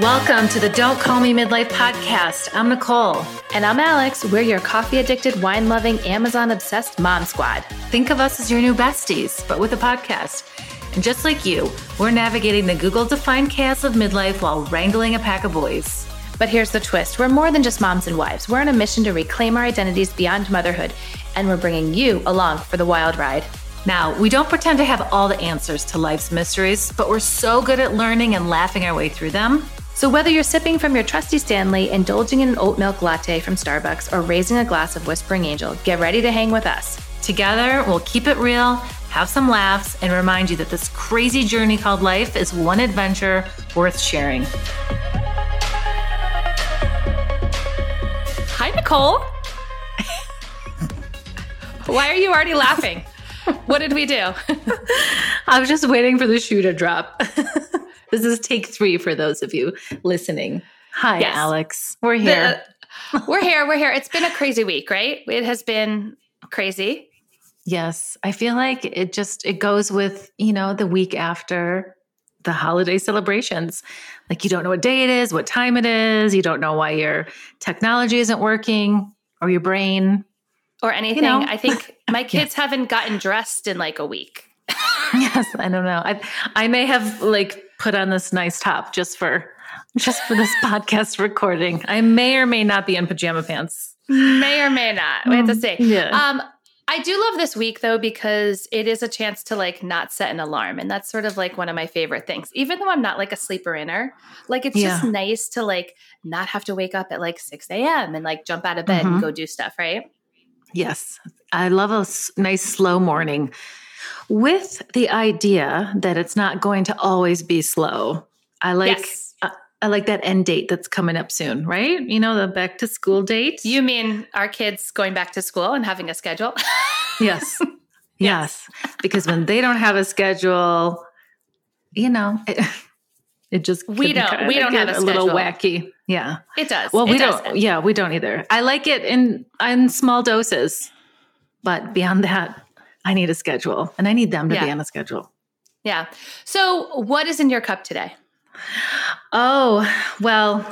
Welcome to the Don't Call Me Midlife podcast. I'm Nicole. And I'm Alix. We're your coffee addicted, wine loving, Amazon obsessed mom squad. Think of us as your new besties, but with a podcast. And just like you, we're navigating the Google defined chaos of midlife while wrangling a pack of boys. But here's the twist we're more than just moms and wives. We're on a mission to reclaim our identities beyond motherhood, and we're bringing you along for the wild ride. Now, we don't pretend to have all the answers to life's mysteries, but we're so good at learning and laughing our way through them. So, whether you're sipping from your trusty Stanley, indulging in an oat milk latte from Starbucks, or raising a glass of Whispering Angel, get ready to hang with us. Together, we'll keep it real, have some laughs, and remind you that this crazy journey called life is one adventure worth sharing. Hi, Nicole. Why are you already laughing? what did we do? I was just waiting for the shoe to drop. this is take three for those of you listening. Hi, yes. Alix. We're here. The, we're here. We're here. It's been a crazy week, right? It has been crazy. Yes. I feel like it just it goes with, you know, the week after the holiday celebrations. Like you don't know what day it is, what time it is, you don't know why your technology isn't working or your brain or anything. You know. I think my kids yes. haven't gotten dressed in like a week. yes, I don't know. I I may have like put on this nice top just for just for this podcast recording. I may or may not be in pajama pants. May or may not. We have to mm, see. Yeah. Um, I do love this week though because it is a chance to like not set an alarm, and that's sort of like one of my favorite things. Even though I'm not like a sleeper inner, like it's yeah. just nice to like not have to wake up at like six a.m. and like jump out of bed mm-hmm. and go do stuff. Right? Yes. I love a nice slow morning with the idea that it's not going to always be slow. I like yes. uh, I like that end date that's coming up soon, right? You know, the back to school date. You mean our kids going back to school and having a schedule? yes. yes. Because when they don't have a schedule, you know, it, it just we don't we don't have a, a little wacky. Yeah, it does. Well, we does. don't. Yeah, we don't either. I like it in in small doses, but beyond that, I need a schedule, and I need them to yeah. be on a schedule. Yeah. So, what is in your cup today? Oh well,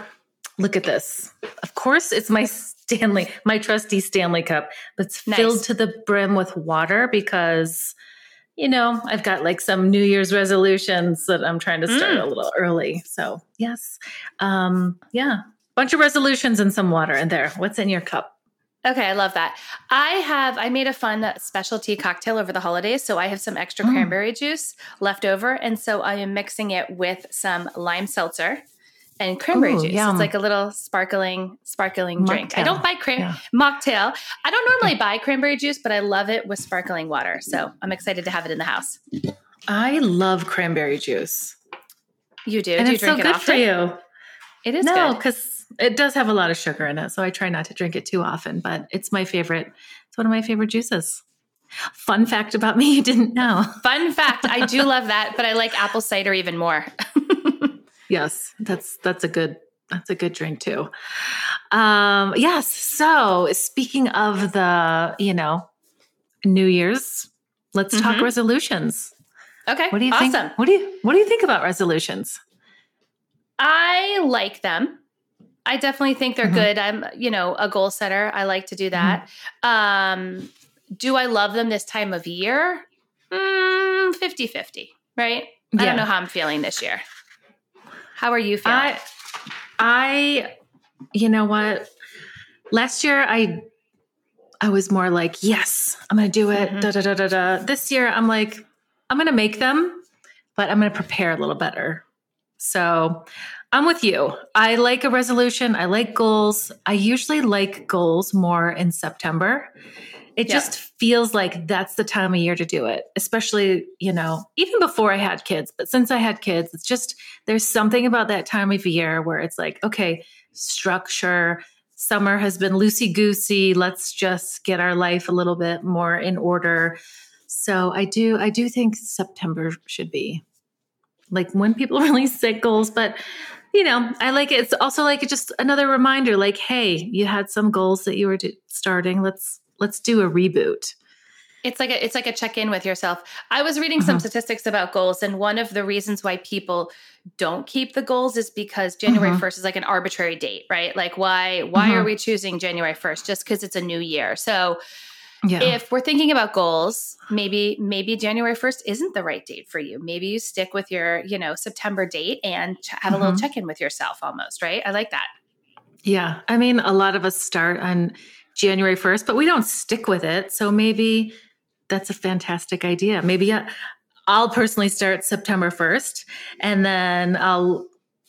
look at this. Of course, it's my Stanley, my trusty Stanley cup. That's nice. filled to the brim with water because you know, I've got like some New Year's resolutions that I'm trying to start mm. a little early. So, yes. Um, yeah. Bunch of resolutions and some water in there. What's in your cup? Okay, I love that. I have I made a fun specialty cocktail over the holidays, so I have some extra mm. cranberry juice left over and so I am mixing it with some lime seltzer and cranberry Ooh, juice. Yum. It's like a little sparkling, sparkling mocktail. drink. I don't buy cran yeah. mocktail. I don't normally buy cranberry juice, but I love it with sparkling water. So I'm excited to have it in the house. I love cranberry juice. You do, and do it's so good for you. It is no, because it does have a lot of sugar in it, so I try not to drink it too often. But it's my favorite. It's one of my favorite juices. Fun fact about me, you didn't know. Fun fact, I do love that, but I like apple cider even more. Yes, that's that's a good that's a good drink too. Um, yes. So speaking of the, you know, New Year's, let's mm-hmm. talk resolutions. Okay. What do you awesome. think? What do you what do you think about resolutions? I like them. I definitely think they're mm-hmm. good. I'm, you know, a goal setter. I like to do that. Mm-hmm. Um, do I love them this time of year? Mm, 50 50, right? Yeah. I don't know how I'm feeling this year. How are you feeling? I, I, you know what? Last year, I, I was more like, yes, I'm going to do it. Mm-hmm. Da, da, da, da, da. This year, I'm like, I'm going to make them, but I'm going to prepare a little better. So I'm with you. I like a resolution. I like goals. I usually like goals more in September it yeah. just feels like that's the time of year to do it, especially, you know, even before I had kids. But since I had kids, it's just there's something about that time of year where it's like, okay, structure, summer has been loosey goosey. Let's just get our life a little bit more in order. So I do, I do think September should be like when people really set goals, but you know, I like it. It's also like just another reminder, like, hey, you had some goals that you were starting. Let's let's do a reboot. It's like a it's like a check in with yourself. I was reading some Mhm. statistics about goals, and one of the reasons why people don't keep the goals is because January Mhm. 1st is like an arbitrary date, right? Like why why are Mhm. we choosing January 1st? Just because it's a new year. So Yeah. if we're thinking about goals, maybe maybe January 1st isn't the right date for you. Maybe you stick with your, you know, September date and have a little Mhm. check-in with yourself almost, right? I like that. yeah. I mean, a lot of us start on January 1st, but we don't stick with it. So maybe that's a fantastic idea. Maybe I- I'll personally start September 1st and then I'll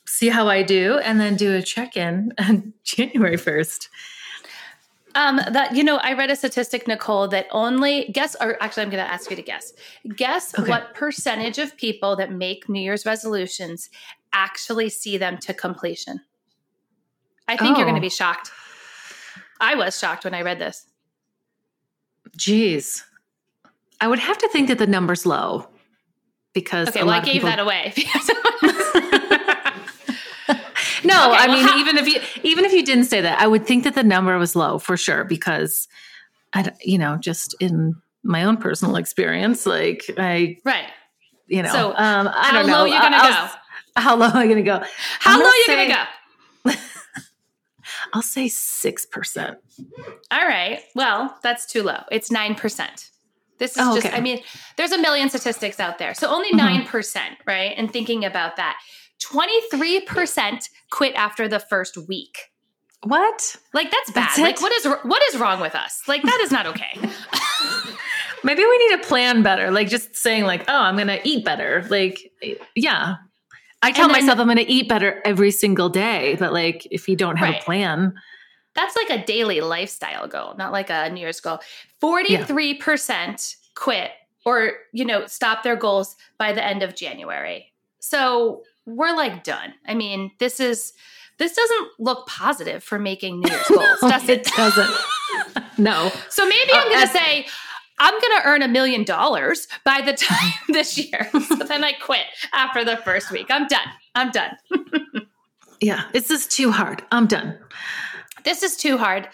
see how I do and then do a check in on January 1st. Um, that you know, I read a statistic, Nicole, that only guess, or actually, I'm going to ask you to guess. Guess Okay. what percentage of people that make New Year's resolutions actually see them to completion? I think you're going Oh. to be shocked. I was shocked when I read this. Jeez, I would have to think that the number's low because Okay, well, I gave people- that away. no, Okay, I well, mean, how- even if you even if you didn't say that, I would think that the number was low for sure because I, you know, just in my own personal experience, like I, right. you know, So, um, I don't know. low you gonna I'll- go? How low am I going to go? How low are you to go? I'll say six percent. All right. Well, that's too low. It's 9%. This is Oh, just, okay. I mean, there's a million statistics out there. So only Mhm. 9%, right? And thinking about that, 23% quit after the first week. What? Like that's bad. That's like what is what is wrong with us? Like that is not okay. Maybe we need to plan better. Like just saying, like, oh, I'm going to eat better. Like, yeah. I tell then- myself I'm going to eat better every single day, but like, if you don't have Right. a plan, That's like a daily lifestyle goal, not like a New Year's goal. 43% quit or, you know, stop their goals by the end of January. So we're like done. I mean, this is this doesn't look positive for making New Year's goals, does it? doesn't. no. So maybe Uh, I'm going to say I'm going to earn a million dollars by the time this year. So then I quit after the first week. I'm done. I'm done. Yeah, this is too hard. I'm done. this is too hard.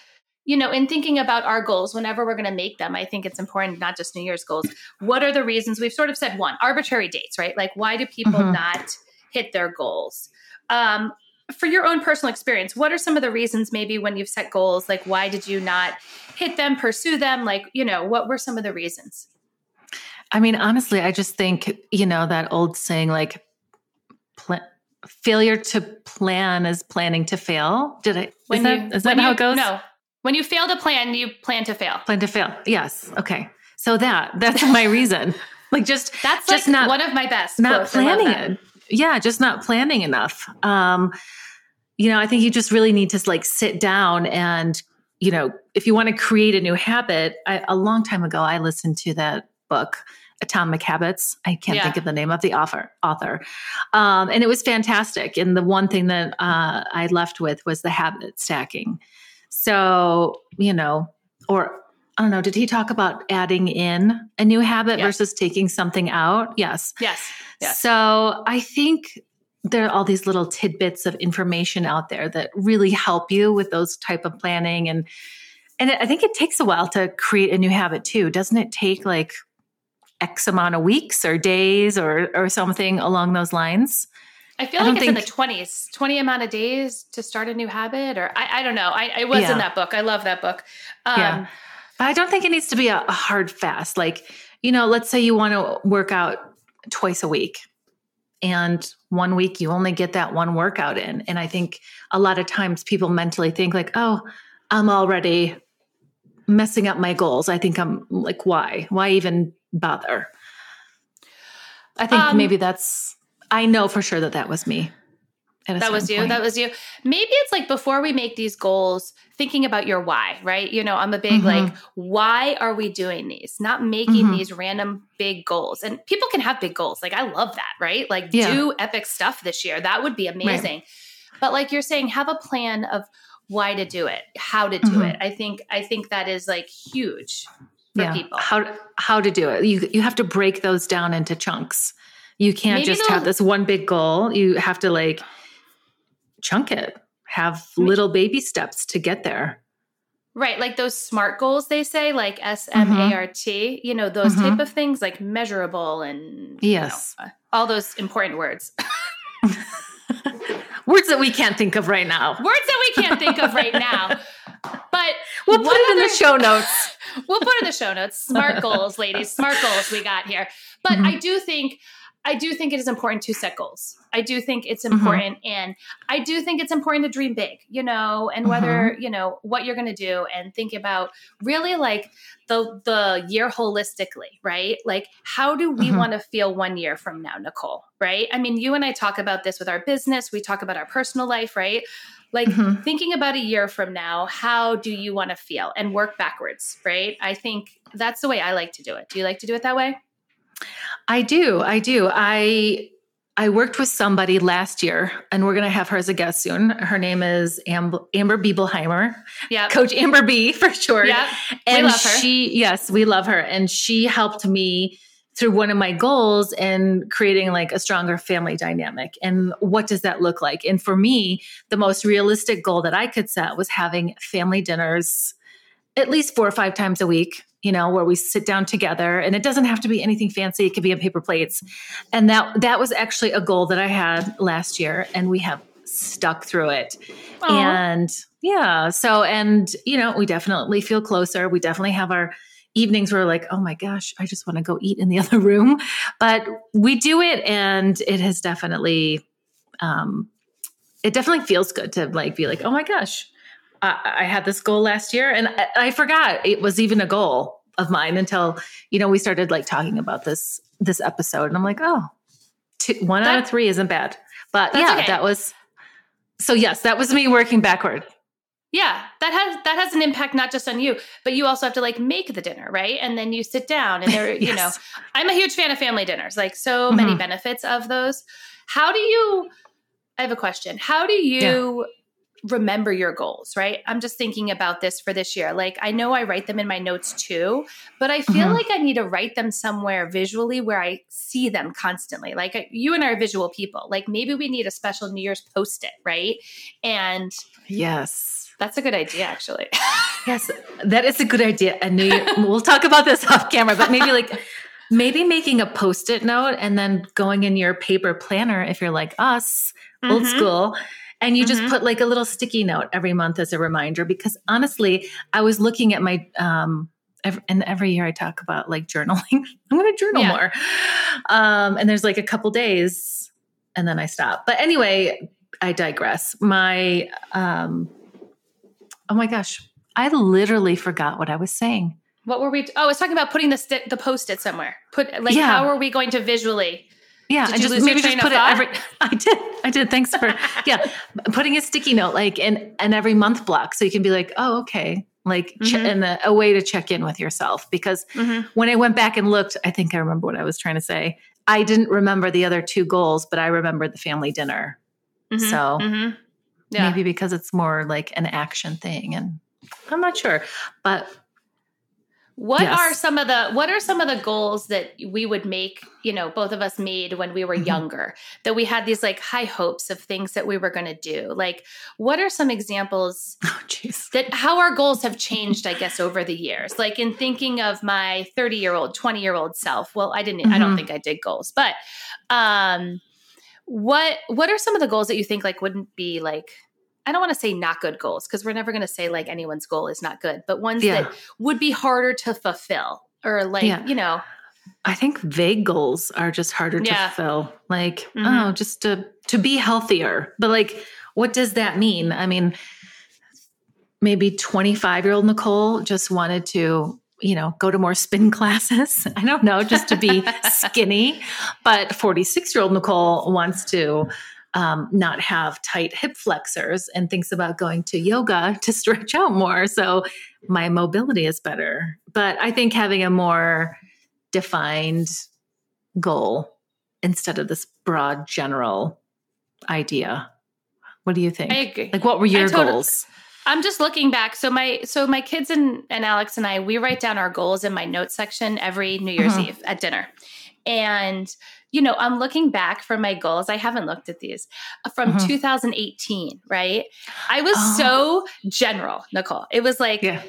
You know, in thinking about our goals, whenever we're going to make them, I think it's important, not just New Year's goals. What are the reasons? We've sort of said one, arbitrary dates, right? Like, why do people Mhm. not hit their goals? Um, for your own personal experience, what are some of the reasons maybe when you've set goals? Like, why did you not hit them, pursue them? Like, you know, what were some of the reasons? I mean, honestly, I just think, you know, that old saying like pla- failure to plan is planning to fail. Did I is that, is that when how you- it goes? No. When you fail to plan, you plan to fail. Plan to fail. Yes. Okay. So that that's my reason. Like just That's Just like not- one of my best. not. Planning it. Yeah, just not planning enough. Um, you know, I think you just really need to like sit down and, you know, if you want to create a new habit, I, a long time ago, I listened to that book, Atomic Habits. I can't Yeah. think of the name of the author. Author, um, and it was fantastic. And the one thing that uh, I left with was the habit stacking. So, you know, or I don't know, did he talk about adding in a new habit Yes. versus taking something out? Yes. Yes. Yes. So I think there are all these little tidbits of information out there that really help you with those type of planning and and I think it takes a while to create a new habit too. Doesn't it take like X amount of weeks or days or or something along those lines? I feel I like it's in the 20s, 20 amount of days to start a new habit, or I, I don't know. I, I was Yeah. in that book. I love that book. Um, Yeah. I don't think it needs to be a, a hard fast. Like, you know, let's say you want to work out twice a week and one week you only get that one workout in. And I think a lot of times people mentally think like, oh, I'm already messing up my goals. I think I'm like, why? Why even bother? I think Um, maybe that's, I know for sure that that was me. That was you. point. That was you. Maybe it's like before we make these goals, thinking about your why, right? You know, I'm a big Mhm. like, why are we doing these? Not making Mhm. these random big goals. And people can have big goals. Like, I love that, right? Like, Yeah. do epic stuff this year. That would be amazing. But like you're saying, have a plan of why to do it, how to do Mhm. it. I think, I think that is like huge for yeah. people. How how to do it? You you have to break those down into chunks. You can't Maybe just have this one big goal. You have to like chunk it. Have little baby steps to get there. Right, like those SMART goals they say, like S M A R T, you know, those Mhm. type of things like measurable and you know, Yes. uh, all those important words. Words that we can't think of right now. words that we can't think of right now. But We'll put it in the show notes. we'll put it in the show notes. Smart goals, ladies. Smart goals we got here. But Mhm. I do think I do think it is important to set goals. I do think it's Mm-hmm. important and I do think it's important to dream big, you know, and whether, you know, what you're going to do and think about really like the the year holistically, right? Like how do we Mhm. want to feel 1 year from now, Nicole, right? I mean, you and I talk about this with our business, we talk about our personal life, right? Like Mhm. thinking about a year from now, how do you want to feel and work backwards, right? I think that's the way I like to do it. Do you like to do it that way? I do. I do. I I worked with somebody last year, and we're going to have her as a guest soon. Her name is Amber, Amber Biebelheimer, Yeah. Coach Amber B for sure. Yeah. and love her. she, yes, we love her, and she helped me through one of my goals and creating like a stronger family dynamic. And what does that look like? And for me, the most realistic goal that I could set was having family dinners at least four or five times a week you know where we sit down together and it doesn't have to be anything fancy. It could be on paper plates. And that that was actually a goal that i had last year and we have stuck through it. Aw. and yeah so and you know we definitely feel closer. We definitely have our evenings where we're like oh my gosh i just want to go eat in the other room. But we do it and it has definitely um it definitely feels good to like be like oh my gosh I, I had this goal last year and I, I forgot it was even a goal of mine until you know we started like talking about this this episode and i'm like oh two, one out of three isn't bad but yeah okay. that was so yes that was me working backward Yeah, that has that has an impact not just on you, but you also have to like make the dinner, right? And then you sit down and there, you know, I'm a huge fan of family dinners. Like so many Mhm. benefits of those. How do you I have a question. How do you remember your goals, right? I'm just thinking about this for this year. Like I know I write them in my notes too, but I feel Mhm. like I need to write them somewhere visually where I see them constantly. Like you and I are visual people. Like maybe we need a special New Year's post-it, right? And yes that's a good idea actually. Yes, that is a good idea. I knew you, we'll talk about this off camera, but maybe like maybe making a post-it note and then going in your paper planner if you're like us, old Mhm. school, and you just Mhm. put like a little sticky note every month as a reminder. Because honestly, I was looking at my um ev- and every year I talk about like journaling. I'm going to journal Yeah. more, um, and there's like a couple days, and then I stop. But anyway, I digress. My um, oh my gosh, I literally forgot what I was saying. What were we? oh, I was talking about putting the sti- the post it somewhere. Put like Yeah. how are we going to visually? Yeah, Did I just maybe just put it every. I did. I did. Thanks for yeah, putting a sticky note like in an every month block, so you can be like, oh, okay, like Mhm. and a, a way to check in with yourself. Because Mhm. when I went back and looked, I think I remember what I was trying to say. I didn't remember the other two goals, but I remembered the family dinner. Mhm. So Mhm. yeah, maybe because it's more like an action thing, and I'm not sure, but what yes. are some of the what are some of the goals that we would make? You know, both of us made when we were Mhm. younger. That we had these like high hopes of things that we were going to do. Like, what are some examples oh, that how our goals have changed i guess over the years like in thinking of my 30 year old 20 year old self well i didn't i don't Mhm. think i did goals but um what what are some of the goals that you think like wouldn't be like i don't want to say not good goals because we're never going to say like anyone's goal is not good but ones Yeah. that would be harder to fulfill or like Yeah. you know I think vague goals are just harder to Yeah. fulfill. Like, Mhm. oh, just to to be healthier. But like, what does that mean? I mean, maybe 25 year old Nicole just wanted to, you know, go to more spin classes. I don't know, just to be skinny. But 46 year old Nicole wants to um, not have tight hip flexors and thinks about going to yoga to stretch out more. So my mobility is better. But I think having a more defined goal instead of this broad general idea. What do you think? i agree like what were your totally- goals? I'm just looking back. So my so my kids and, and Alex and I, we write down our goals in my notes section every New Year's Mhm. Eve at dinner. And you know, I'm looking back from my goals. I haven't looked at these uh, from Mhm. 2018, right? I was Oh. so general, Nicole. It was like Yeah.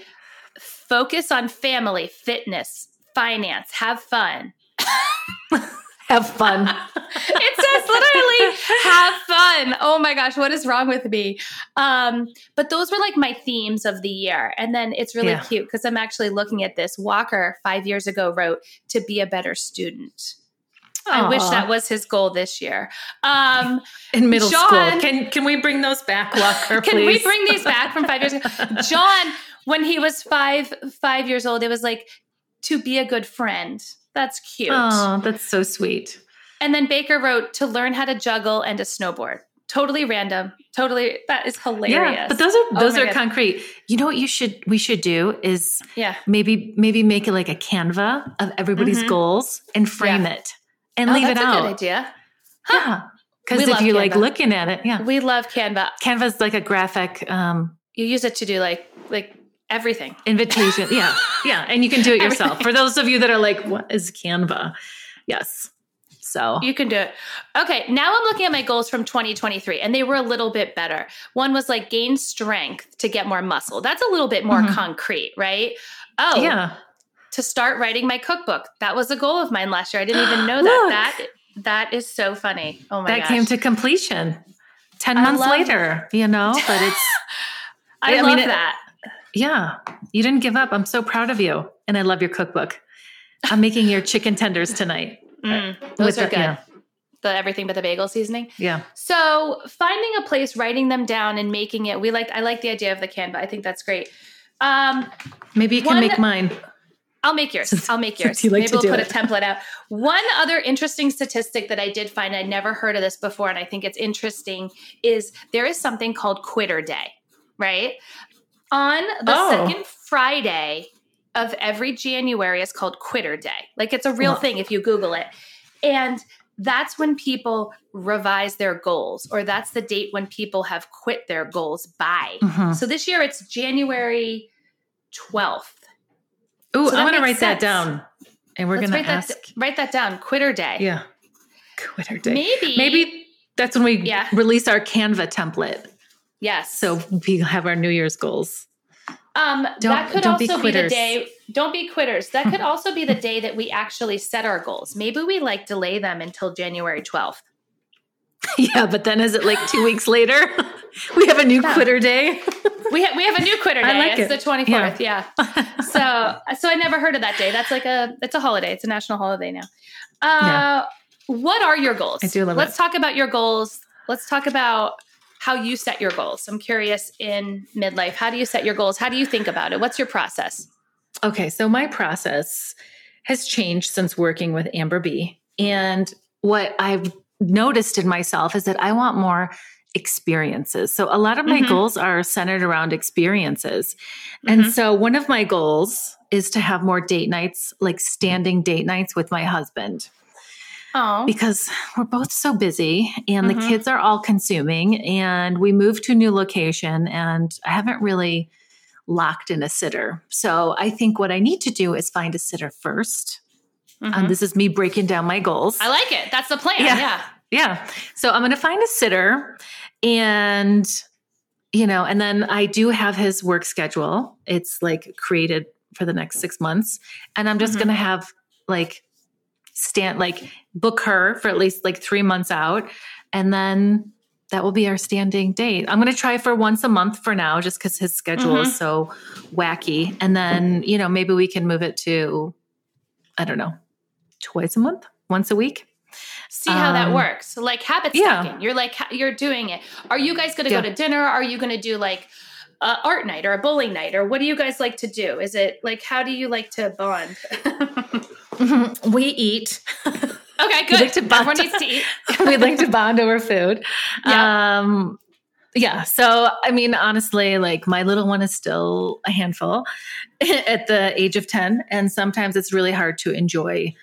focus on family, fitness, finance, have fun. Have fun. it says literally have fun. Oh my gosh, what is wrong with me? Um, but those were like my themes of the year. And then it's really Yeah. cute because I'm actually looking at this. Walker five years ago wrote to be a better student. I wish that was his goal this year. Um, in middle John- school. Can can we bring those back, Walker? can we bring these back from five years ago? John, when he was five five years old, it was like to be a good friend. That's cute. Oh, that's so sweet. And then Baker wrote to learn how to juggle and to snowboard. Totally random. Totally that is hilarious. Yeah, but those are Oh those my are God. concrete. You know what you should we should do is yeah. maybe maybe make it like a Canva of everybody's Mhm. goals and frame it and Oh, leave that's it a out. good idea. Yeah, because if you like looking at it, yeah, We love Canva. Canva's like a graphic um, You use it to do like like everything. invitation. yeah, yeah, and you can do it yourself. Everything. For those of you that are like, what is Canva? Yes. So You can do it. Okay, now I'm looking at my goals from 2023 and they were a little bit better. One was like gain strength to get more muscle. That's a little bit more Mhm. concrete, right? Oh, yeah, to start writing my cookbook. That was a goal of mine last year. I didn't even know that. That that is so funny. Oh my god. that gosh. came to completion. Ten I months later, you know, but it's I, I love mean, it- that. Yeah, you didn't give up. I'm so proud of you. And I love your cookbook. I'm making your chicken tenders tonight. Mm, those With are the- good. Yeah. The everything but the bagel seasoning. yeah. So finding a place, writing them down, and making it. We like. I like the idea of the Canva. I think that's great. Um, Maybe you can One- make mine. I'll make yours. I'll make yours. Maybe we'll put it. a template out. One other interesting statistic that I did find, I'd never heard of this before, and I think it's interesting, is there is something called Quitter Day, right? On the Oh. second Friday of every January is called Quitter Day. Like it's a real Well- thing if you Google it. And that's when people revise their goals, or that's the date when people have quit their goals by. Mhm. So this year it's January 12th. Ooh, So I'm going to write that down. And we're going to write ask. that write that down. Quitter day. Yeah. Quitter day. Maybe Maybe that's when we Yeah. release our Canva template. yes. So we have our New Year's goals. um, Don't- that could don't be also be, the day. Don't be quitters. That could also be the day that we actually set our goals. Maybe we like delay them until January twelfth. yeah, but then is it like two weeks later? we have a new Yeah. quitter day. We ha- we have a new quitter day. I like it's it. the twenty fourth. Yeah. So so I never heard of that day. That's like a it's a holiday. It's a national holiday now. Uh, Yeah. What are your goals? I do love Let's it. talk about your goals. Let's talk about how you set your goals. I'm curious in midlife. How do you set your goals? How do you think about it? What's your process? Okay, so my process has changed since working with Amber B. And what I've noticed in myself is that I want more experiences. So a lot of my Mhm. goals are centered around experiences. And Mhm. so one of my goals is to have more date nights, like standing date nights with my husband Oh, because we're both so busy and Mhm. the kids are all consuming and we moved to a new location and I haven't really locked in a sitter. So I think what I need to do is find a sitter 1st Mhm. And this is me breaking down my goals. I like it. That's the plan. Yeah. Yeah. yeah. So I'm going to find a sitter and you know, and then I do have his work schedule. It's like created for the next 6 months and I'm just Mhm. going to have like stand like book her for at least like 3 months out and then that will be our standing date. I'm going to try for once a month for now just cuz his schedule Mm-hmm. is so wacky and then, you know, maybe we can move it to I don't know, twice a month, once a week. See how that Um, works. Like habit yeah. stacking. You're like you're doing it. Are you guys going to Yeah. go to dinner? Are you going to do like a art night or a bowling night or what do you guys like to do? Is it like how do you like to bond? we eat. okay, good. like to bond. Everyone needs to eat. we like to bond over food. Yeah. Um, yeah. So, I mean, honestly, like my little one is still a handful at the age of 10. And sometimes it's really hard to enjoy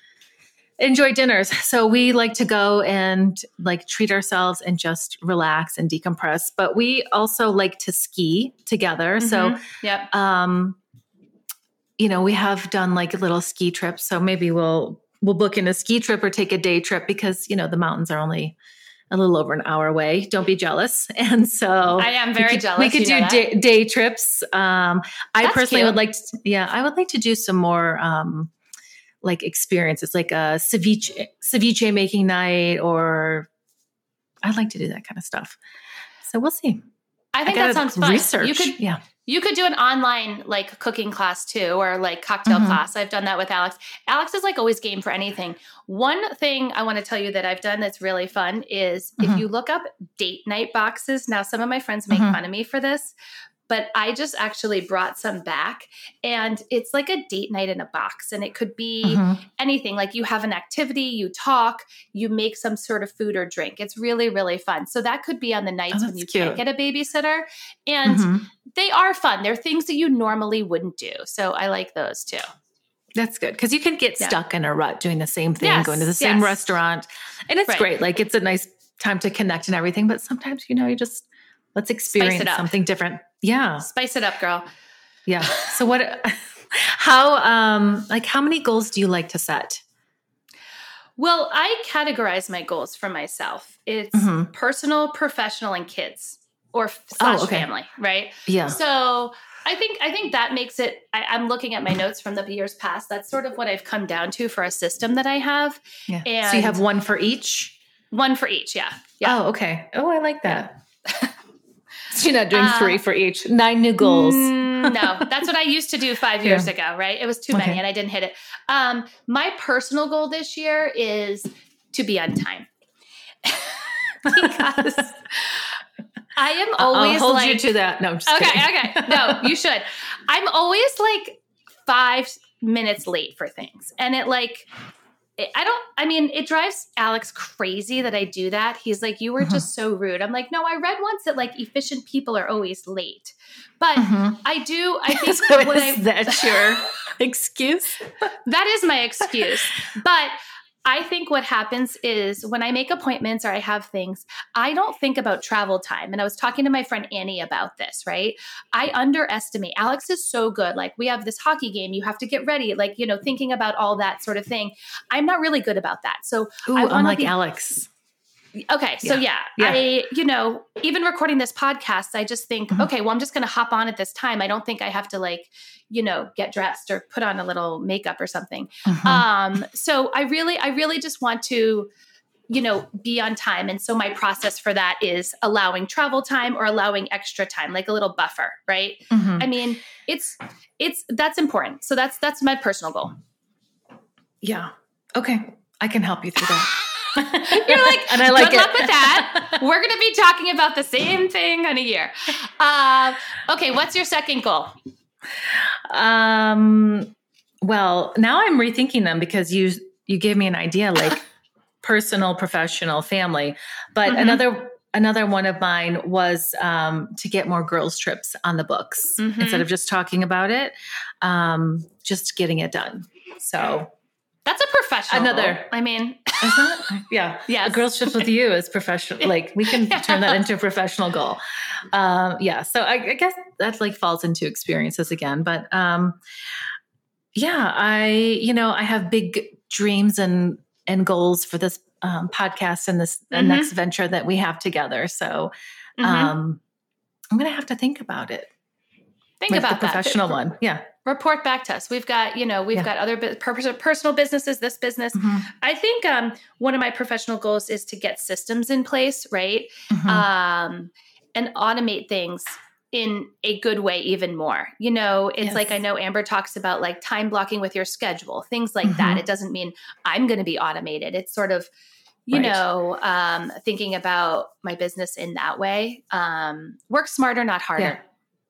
enjoy dinners. So we like to go and like treat ourselves and just relax and decompress. But we also like to ski together. So Mhm. yep. um you know we have done like a little ski trips so maybe we'll we'll book in a ski trip or take a day trip because you know the mountains are only a little over an hour away. Don't be jealous. And so I am very we could, jealous. We could do day, day, trips. Um, I That's personally cute. would like to, yeah, I would like to do some more, um, like experiences, like a ceviche, ceviche making night, or I'd like to do that kind of stuff. So we'll see. I think I that sounds fun. Research. You could yeah. You could do an online like cooking class too, or like cocktail Mhm. class. I've done that with Alex. Alex is like always game for anything. One thing I want to tell you that I've done that's really fun is if Mhm. you look up date night boxes. Now, some of my friends make Mhm. fun of me for this, but I just actually brought some back, and it's like a date night in a box, and it could be Mhm. anything like you have an activity, you talk, you make some sort of food or drink. It's really, really fun. So that could be on the nights when Oh, that's you cute. can't get a babysitter. And Mhm. they are fun. They're things that you normally wouldn't do. So I like those too. That's good because you can get Yeah. stuck in a rut doing the same thing, Yes, going to the same yes. restaurant, and it's Right. great. Like it's a nice time to connect and everything. But sometimes, you know, you just let's experience something different. Yeah, Spice it up, girl. yeah. So what? How? Um, like how many goals do you like to set? Well, I categorize my goals for myself. It's Mhm. personal, professional, and kids or slash Oh, okay. family, right? Yeah. So I think I think that makes it. I, I'm looking at my notes from the years past. That's sort of what I've come down to for a system that I have. Yeah. so you have one for each. One for each. Yeah. Yeah. Oh, okay. Oh, I like that. so you're not doing Uh, three for each. Nine new goals. Mm, no, that's what I used to do five years ago, right? It was too many Okay. and I didn't hit it. Um, my personal goal this year is to be on time. because I am always I'll hold like, you to that. No, I'm just okay, kidding. okay. No, you should. I'm always like five minutes late for things. And it like, I don't, I mean, it drives Alex crazy that I do that. He's like, you were Mhm. just so rude. I'm like, no, I read once that like efficient people are always late. But Mhm. I do, I think So what I, is that your excuse? that is my excuse. But I think what happens is when I make appointments or I have things, I don't think about travel time. And I was talking to my friend Annie about this, right? I underestimate. Alex is so good. Like, we have this hockey game, you have to get ready, like, you know, thinking about all that sort of thing. I'm not really good about that. So, Ooh, I I'm like Alex. Okay. So, yeah, Yeah. I, you know, even recording this podcast, I just think, Mhm. okay, well, I'm just going to hop on at this time. I don't think I have to, like, you know, get dressed or put on a little makeup or something Mhm. um so i really i really just want to you know be on time and so my process for that is allowing travel time or allowing extra time like a little buffer right Mhm. i mean it's it's that's important so that's that's my personal goal Yeah. Okay. I can help you through that. You're like and I like good it. luck with that we're going to be talking about the same thing in a year uh, okay what's your second goal Um. Well, now I'm rethinking them because you you gave me an idea, like personal, professional, family. But Mhm. another another one of mine was um, to get more girls trips on the books Mhm. instead of just talking about it, um, just getting it done. So that's a professional Another. i mean is that yeah? Yes. a girls trip with you is professional. Like we can turn that into a professional goal. Um, yeah. So I, I guess that like falls into experiences again. But um, yeah, I you know I have big dreams and and goals for this um, podcast and this Mhm. next venture that we have together. So mhm. um, I'm gonna have to think about it. Think like about the that professional one. Yeah. report back to us. We've got, you know, we've Yeah. got other bu- per- personal businesses, this business. Mhm. I think um, one of my professional goals is to get systems in place, right? Mhm. Um, and automate things in a good way even more. You know, it's Yes. like I know Amber talks about like time blocking with your schedule, things like that. Mhm. It doesn't mean I'm going to be automated. It's sort of, you Right. know, um, thinking about my business in that way. Um, work smarter, not harder. Yeah.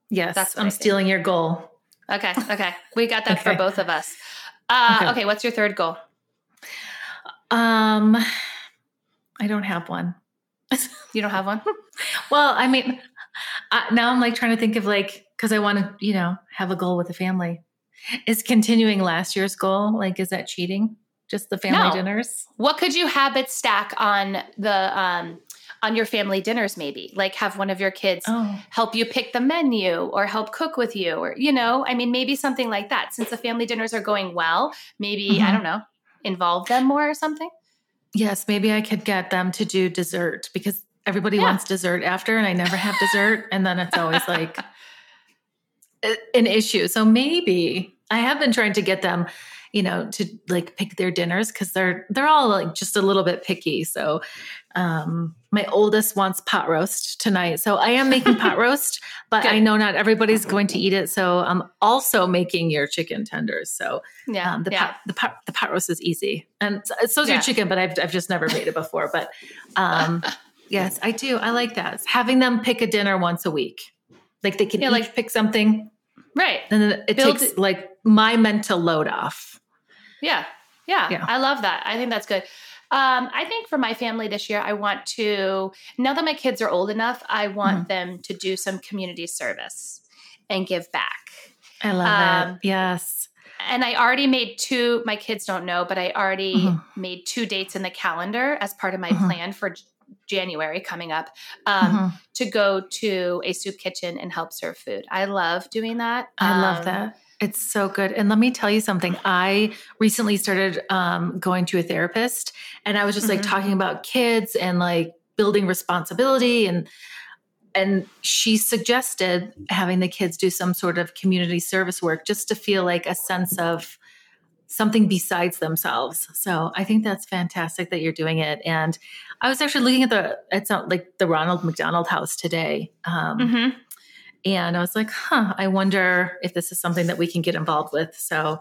Yes. I'm stealing your goal. Okay. Okay. We got that for both of us. Uh, Okay. okay. What's your third goal? Um, I don't have one. You don't have one? Well, I mean, I, now I'm like trying to think of like because I want to, you know, have a goal with the family. Is continuing last year's goal like is that cheating? Just the family No. dinners? what could you habit stack on the um, on your family dinners? Maybe like have one of your kids Oh, help you pick the menu or help cook with you, or you know, I mean, maybe something like that. Since the family dinners are going well, maybe I Mhm. don't know. involve them more or something. Yes, maybe I could get them to do dessert because everybody Yeah. wants dessert after, and I never have dessert, and then it's always like an issue. So maybe I have been trying to get them, you know, to like pick their dinners because they're they're all like just a little bit picky. So um my oldest wants pot roast tonight. So I am making pot roast, but Good. I know not everybody's going to eat it. So I'm also making your chicken tenders. So Yeah. um, the yeah. pot, the pot the pot roast is easy, and so, so's Yeah. your chicken. But I've I've just never made it before. But um, yes, I do. I like that. Having them pick a dinner once a week, like they can Yeah, each like- pick something, right. and then it Build- takes like my mental load off. Yeah. Yeah. Yeah. I love that. I think that's good. Um, I think for my family this year, I want to, now that my kids are old enough, I want Mm-hmm. them to do some community service and give back. I love Um, it. Yes. And I already made two, my kids don't know, but I already Mhm. made two dates in the calendar as part of my Mhm. plan for January coming up um, Mhm. to go to a soup kitchen and help serve food. I love doing that. I love Um, that. It's so good. And let me tell you something. I recently started um, going to a therapist, and I was just like Mhm. talking about kids and like building responsibility and and she suggested having the kids do some sort of community service work just to feel like a sense of something besides themselves. So I think that's fantastic that you're doing it. And I was actually looking at the it's not like the Ronald McDonald House today. Um, mhm. And I was like, huh, I wonder if this is something that we can get involved with. So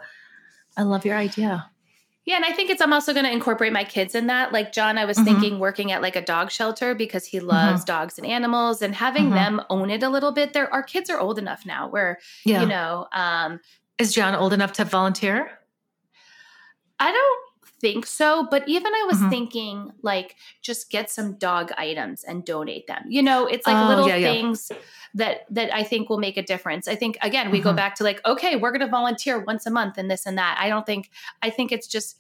I love your idea. Yeah, and I think it's I'm also going to incorporate my kids in that. Like John, I was Mhm. thinking working at like a dog shelter because he loves dogs and animals, and having Mhm. them own it a little bit. There, our kids are old enough now where Yeah. you know. Um, is John old enough to volunteer? I don't think so, but even I was Mhm. thinking like just get some dog items and donate them. You know, it's like Oh, little yeah, yeah. things that that I think will make a difference. I think again, we go Mhm. back to like okay, we're going to volunteer once a month and this and that. I don't think I think it's just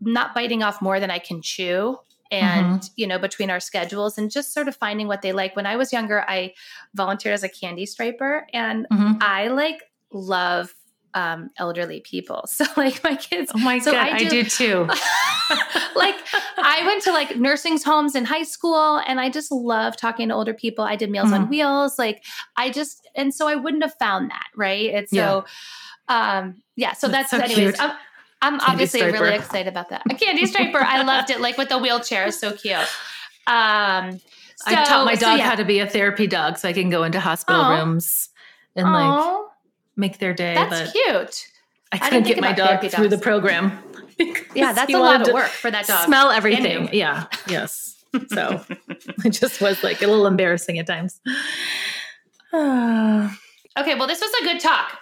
not biting off more than I can chew and Mm-hmm. you know between our schedules and just sort of finding what they like when i was younger i volunteered as a candy striper and Mhm. i like love um, elderly people so like my kids Oh my So god, I I do- do, too. like I went to like nursing homes in high school and I just love talking to older people. I did Meals on Mhm. Wheels. Like I just and so I wouldn't have found that, right? It's so um yeah, so that's, That's so anyways. I'm I'm obviously striper. really excited about that. A candy striper. I loved it, like with the wheelchair, is so cute. Um I taught my so dog yeah. how to be a therapy dog so I can go into hospital Aw. rooms and like Aw, make their day. that's cute. I I couldn't didn't get my dog through the program. Yeah, that's a lot of work for that dog. Smell everything. Yeah. Yes. So it just was like a little embarrassing at times. Okay, well, this was a good talk.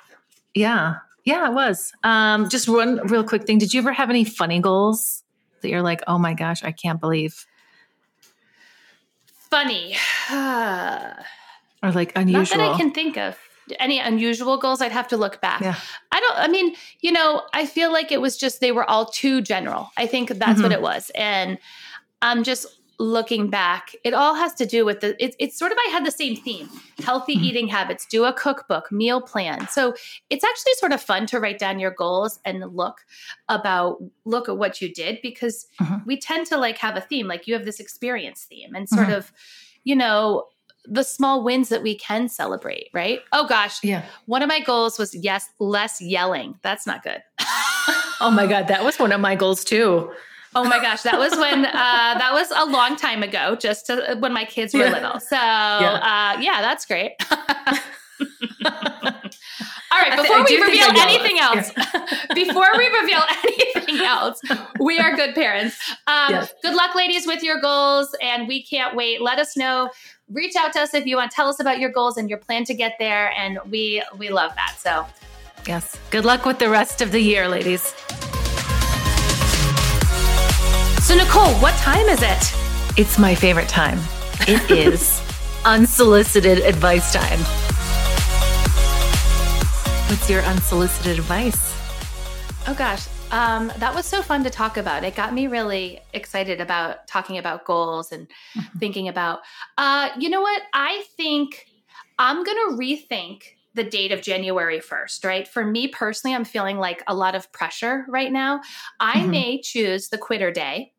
Yeah. Yeah, it was. Um, just one real quick thing. Did you ever have any funny goals that you're like, oh my gosh, I can't believe? Funny. Or like Not unusual? that I can think of any unusual goals. I'd have to look back. Yeah. I don't, I mean, you know, I feel like it was just, they were all too general. I think that's Mm-hmm. what it was. And I'm just looking back, it all has to do with the, it's, it's sort of, I had the same theme healthy Mhm. eating habits, do a cookbook, meal plan. So it's actually sort of fun to write down your goals and look about, look at what you did because Mhm. we tend to like have a theme, like you have this experience theme and sort Mhm. of, you know, the small wins that we can celebrate, right? Oh gosh, Yeah. one of my goals was yes, less yelling. That's not good. Oh my God. That was one of my goals too. Oh my gosh, that was when uh, that was a long time ago, just to, when my kids were Yeah. little. So yeah, uh, yeah that's great. All right, before we reveal anything else, before we reveal anything else, we are good parents. Um, Yes. Good luck, ladies, with your goals, and we can't wait. Let us know. Reach out to us if you want. To tell us about your goals and your plan to get there, and we we love that. So Yes. Good luck with the rest of the year, ladies. So, Nicole, what time is it? It's my favorite time. It is unsolicited advice time. What's your unsolicited advice? Oh, gosh. Um, that was so fun to talk about. It got me really excited about talking about goals and thinking about, uh, you know what? I think I'm going to rethink the date of January 1st, right? For me personally, I'm feeling like a lot of pressure right now. I mm-hmm. may choose the quitter day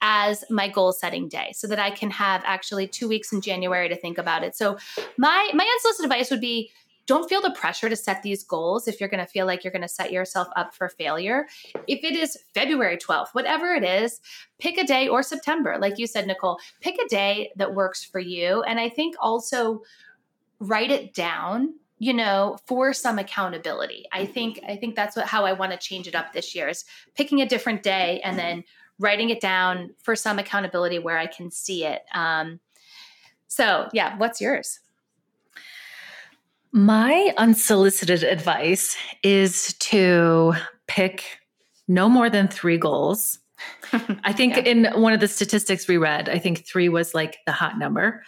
as my goal setting day so that I can have actually 2 weeks in January to think about it. So my my unsolicited advice would be don't feel the pressure to set these goals if you're going to feel like you're going to set yourself up for failure. If it is February 12th, whatever it is, pick a day or September. Like you said, Nicole, pick a day that works for you. And I think also write it down you know for some accountability i think i think that's what how i want to change it up this year is picking a different day and then writing it down for some accountability where i can see it um, so yeah what's yours my unsolicited advice is to pick no more than three goals. I think yeah. in one of the statistics we read, I think three was like the hot number.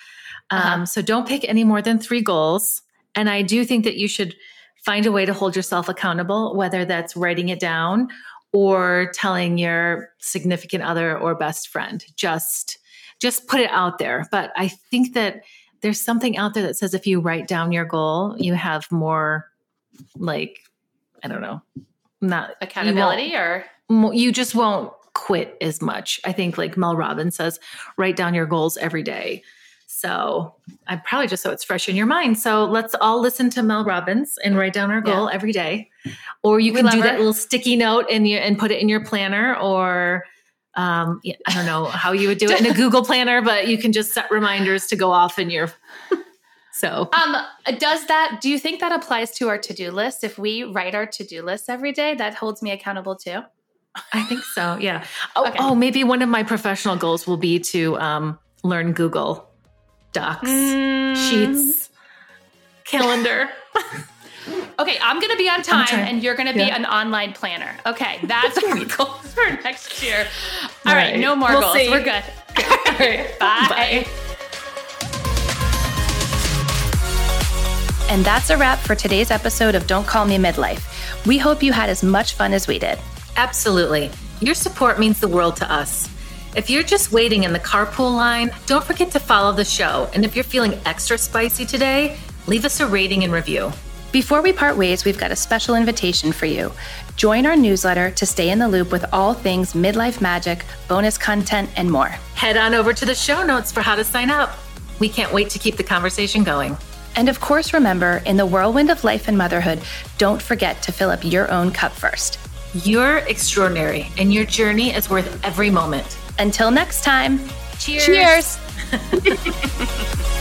Uh-huh. Um, so don't pick any more than three goals. And I do think that you should find a way to hold yourself accountable, whether that's writing it down or telling your significant other or best friend. Just just put it out there. But I think that there's something out there that says if you write down your goal, you have more like I don't know, not accountability or you just won't quit as much. I think like Mel Robbins says, write down your goals every day. So I probably just so it's fresh in your mind. So let's all listen to Mel Robbins and write down our goal yeah. every day. Or you can do her. that little sticky note and you and put it in your planner or um, I don't know how you would do it in a Google planner, but you can just set reminders to go off in your. So, um, does that? Do you think that applies to our to do list? If we write our to do list every day, that holds me accountable too. I think so. Yeah. Oh, okay. oh, maybe one of my professional goals will be to um, learn Google Docs, mm. Sheets, calendar. Okay, I'm going to be on time and you're going to be yeah. an online planner. Okay, that's our goals for next year. All, All right, right, no more we'll goals. See. We're good. All right, bye. bye. And that's a wrap for today's episode of Don't Call Me Midlife. We hope you had as much fun as we did. Absolutely. Your support means the world to us. If you're just waiting in the carpool line, don't forget to follow the show. And if you're feeling extra spicy today, leave us a rating and review. Before we part ways, we've got a special invitation for you. Join our newsletter to stay in the loop with all things midlife magic, bonus content, and more. Head on over to the show notes for how to sign up. We can't wait to keep the conversation going. And of course, remember, in the whirlwind of life and motherhood, don't forget to fill up your own cup first. You're extraordinary, and your journey is worth every moment. Until next time, cheers. Cheers.